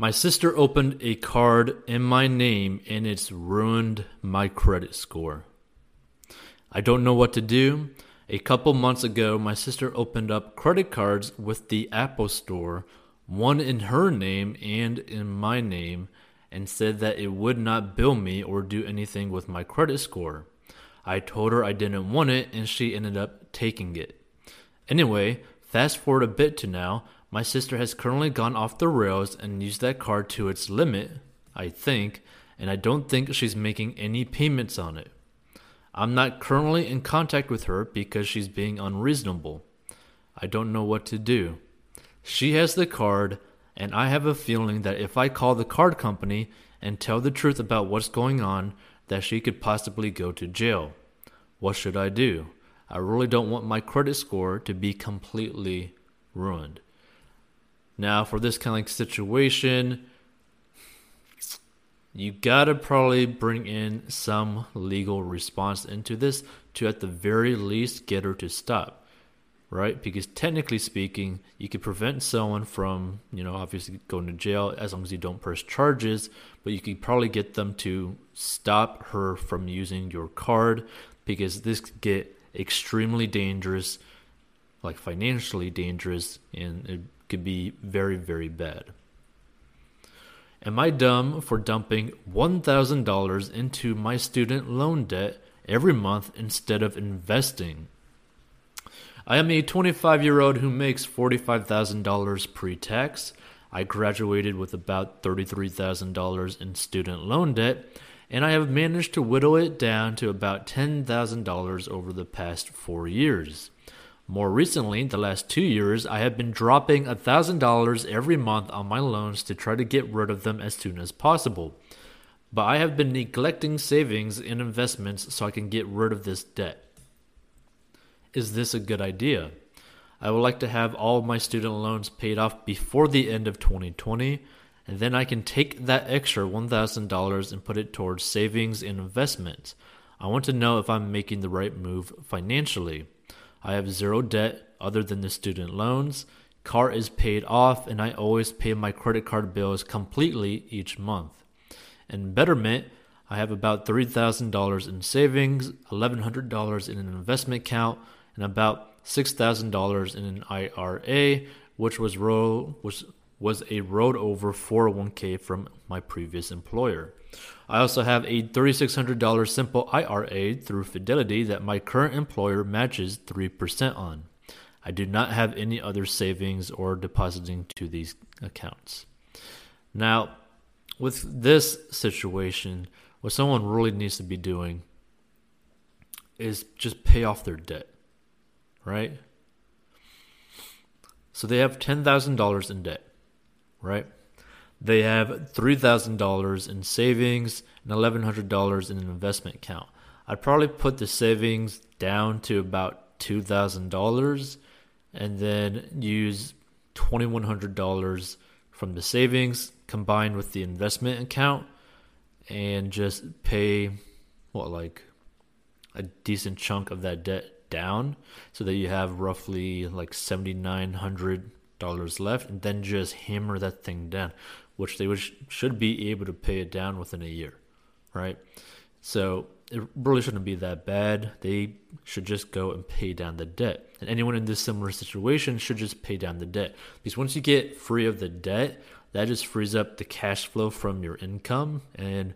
My sister opened a card in my name and it's ruined my credit score. I don't know what to do. A couple months ago, my sister opened up credit cards with the Apple Store, one in her name and in my name, and said that it would not bill me or do anything with my credit score. I told her I didn't want it and she ended up taking it. Anyway, fast forward a bit to now, my sister has currently gone off the rails and used that card to its limit, I think, and I don't think she's making any payments on it. I'm not currently in contact with her because she's being unreasonable. I don't know what to do. She has the card, and I have a feeling that if I call the card company and tell the truth about what's going on, that she could possibly go to jail. What should I do? I really don't want my credit score to be completely ruined. Now, for this kind of like situation, you gotta probably bring in some legal response into this to, at the very least, get her to stop, right? Because technically speaking, you could prevent someone from, you know, obviously going to jail as long as you don't press charges, but you could probably get them to stop her from using your card because this could get extremely dangerous, like financially dangerous, and it could be very, very bad. Am I dumb for dumping $1,000 into my student loan debt every month instead of investing? I am a 25 year old who makes $45,000 pre tax. I graduated with about $33,000 in student loan debt, and I have managed to whittle it down to about $10,000 over the past four years. More recently, the last two years, I have been dropping $1,000 every month on my loans to try to get rid of them as soon as possible. But I have been neglecting savings and investments so I can get rid of this debt. Is this a good idea? I would like to have all my student loans paid off before the end of 2020, and then I can take that extra $1,000 and put it towards savings and investments. I want to know if I'm making the right move financially. I have zero debt other than the student loans. Car is paid off, and I always pay my credit card bills completely each month. In Betterment, I have about $3,000 in savings, $1,100 in an investment account, and about $6,000 in an IRA, which was, ro- which was a rolled over 401k from my previous employer. I also have a $3,600 simple IRA through Fidelity that my current employer matches 3% on. I do not have any other savings or depositing to these accounts. Now, with this situation, what someone really needs to be doing is just pay off their debt, right? So they have $10,000 in debt, right? They have $3,000 in savings and $1,100 in an investment account. I'd probably put the savings down to about $2,000 and then use $2,100 from the savings combined with the investment account and just pay what like a decent chunk of that debt down so that you have roughly like $7900 left and then just hammer that thing down which they should be able to pay it down within a year, right? So it really shouldn't be that bad. They should just go and pay down the debt. And anyone in this similar situation should just pay down the debt. Because once you get free of the debt, that just frees up the cash flow from your income. And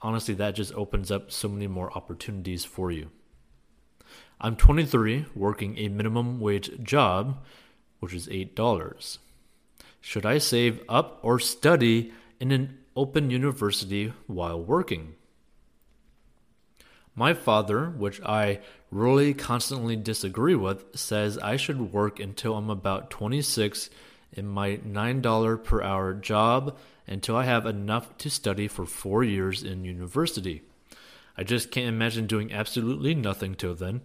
honestly, that just opens up so many more opportunities for you. I'm 23, working a minimum wage job, which is $8. Should I save up or study in an open university while working? My father, which I really constantly disagree with, says I should work until I'm about 26 in my $9 per hour job until I have enough to study for four years in university. I just can't imagine doing absolutely nothing till then.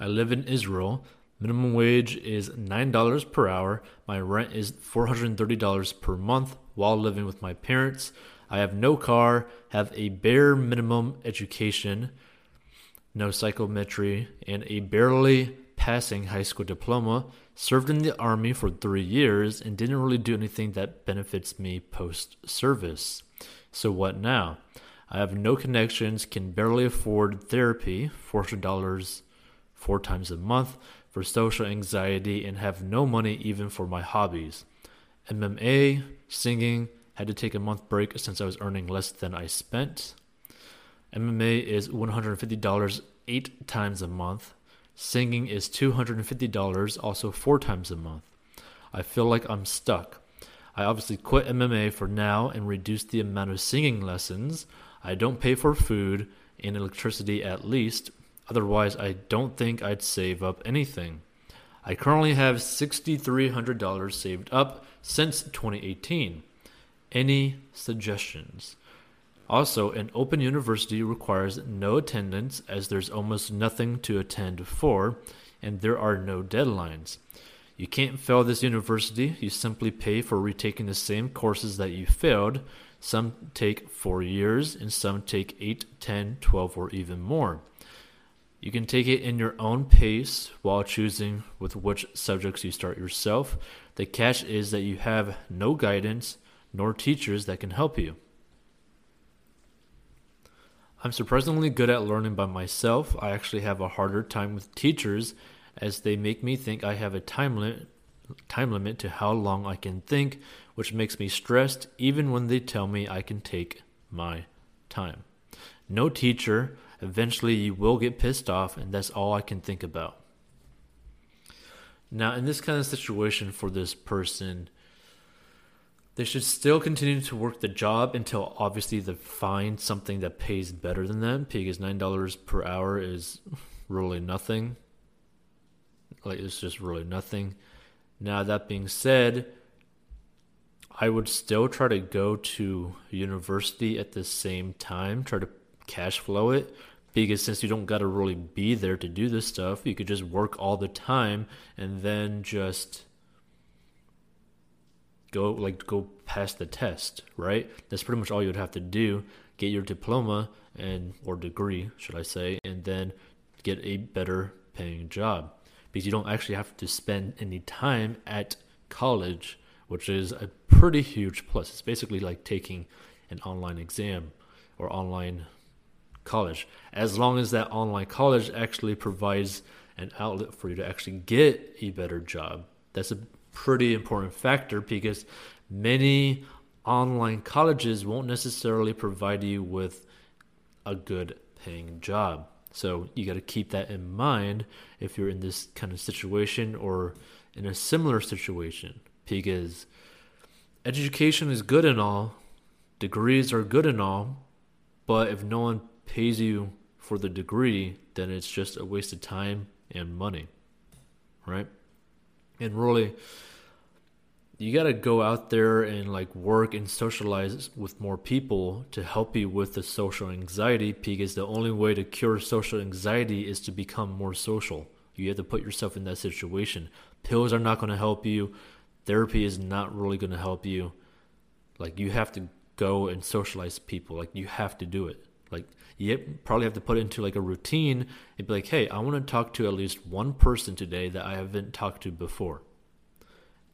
I live in Israel, Minimum wage is $9 per hour. My rent is $430 per month while living with my parents. I have no car, have a bare minimum education, no psychometry, and a barely passing high school diploma. served in the army for three years, and didn't really do anything that benefits me post service. So, what now? I have no connections, can barely afford therapy, $400 four times a month for social anxiety, and have no money even for my hobbies. MMA, singing, had to take a month break since I was earning less than I spent. MMA is $150 eight times a month. Singing is $250, also four times a month. I feel like I'm stuck. I obviously quit MMA for now and reduced the amount of singing lessons. I don't pay for food and electricity at least. Otherwise, I don't think I'd save up anything. I currently have $6,300 saved up since 2018. Any suggestions? Also, an open university requires no attendance as there's almost nothing to attend for, and there are no deadlines. You can't fail this university, you simply pay for retaking the same courses that you failed. Some take four years, and some take 8, 10, 12, or even more. You can take it in your own pace while choosing with which subjects you start yourself. The catch is that you have no guidance nor teachers that can help you. I'm surprisingly good at learning by myself. I actually have a harder time with teachers as they make me think I have a time limit, time limit to how long I can think, which makes me stressed even when they tell me I can take my time. No teacher, eventually you will get pissed off, and that's all I can think about. Now, in this kind of situation for this person, they should still continue to work the job until obviously they find something that pays better than them because $9 per hour is really nothing. Like, it's just really nothing. Now, that being said, I would still try to go to university at the same time, try to cash flow it because since you don't got to really be there to do this stuff, you could just work all the time and then just go like go pass the test, right? That's pretty much all you'd have to do. Get your diploma and or degree, should I say, and then get a better paying job because you don't actually have to spend any time at college, which is a pretty huge plus. It's basically like taking an online exam or online college. As long as that online college actually provides an outlet for you to actually get a better job. That's a pretty important factor because many online colleges won't necessarily provide you with a good paying job. So you got to keep that in mind if you're in this kind of situation or in a similar situation because education is good and all, degrees are good and all, but if no one pays you for the degree, then it's just a waste of time and money, right? and really you got to go out there and like work and socialize with more people to help you with the social anxiety because the only way to cure social anxiety is to become more social. You have to put yourself in that situation. Pills are not going to help you. Therapy is not really going to help you. Like you have to go and socialize people. Like you have to do it like you probably have to put into like a routine and be like, hey, I want to talk to at least one person today that I haven't talked to before.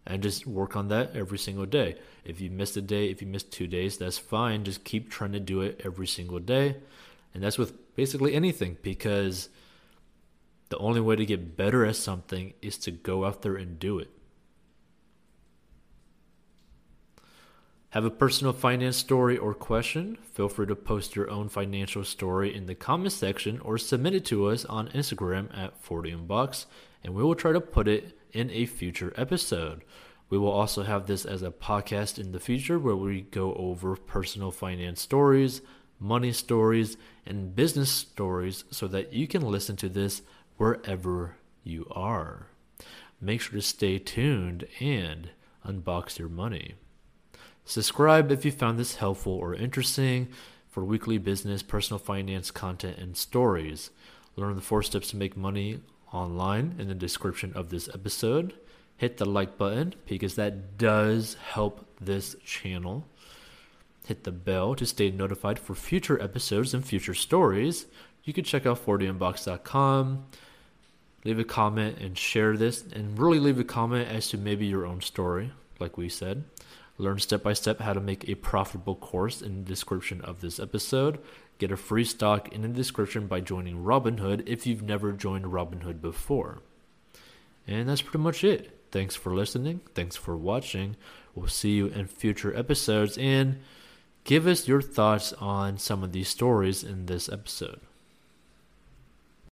And just work on that every single day. If you missed a day, if you missed two days, that's fine. Just keep trying to do it every single day. And that's with basically anything because the only way to get better at something is to go out there and do it. Have a personal finance story or question? Feel free to post your own financial story in the comment section or submit it to us on Instagram at 40inbox and we will try to put it in a future episode. We will also have this as a podcast in the future where we go over personal finance stories, money stories, and business stories so that you can listen to this wherever you are. Make sure to stay tuned and unbox your money. Subscribe if you found this helpful or interesting for weekly business, personal finance content, and stories. Learn the four steps to make money online in the description of this episode. Hit the like button because that does help this channel. Hit the bell to stay notified for future episodes and future stories. You can check out 40inbox.com leave a comment and share this, and really leave a comment as to maybe your own story, like we said. Learn step by step how to make a profitable course in the description of this episode. Get a free stock in the description by joining Robinhood if you've never joined Robinhood before. And that's pretty much it. Thanks for listening. Thanks for watching. We'll see you in future episodes and give us your thoughts on some of these stories in this episode.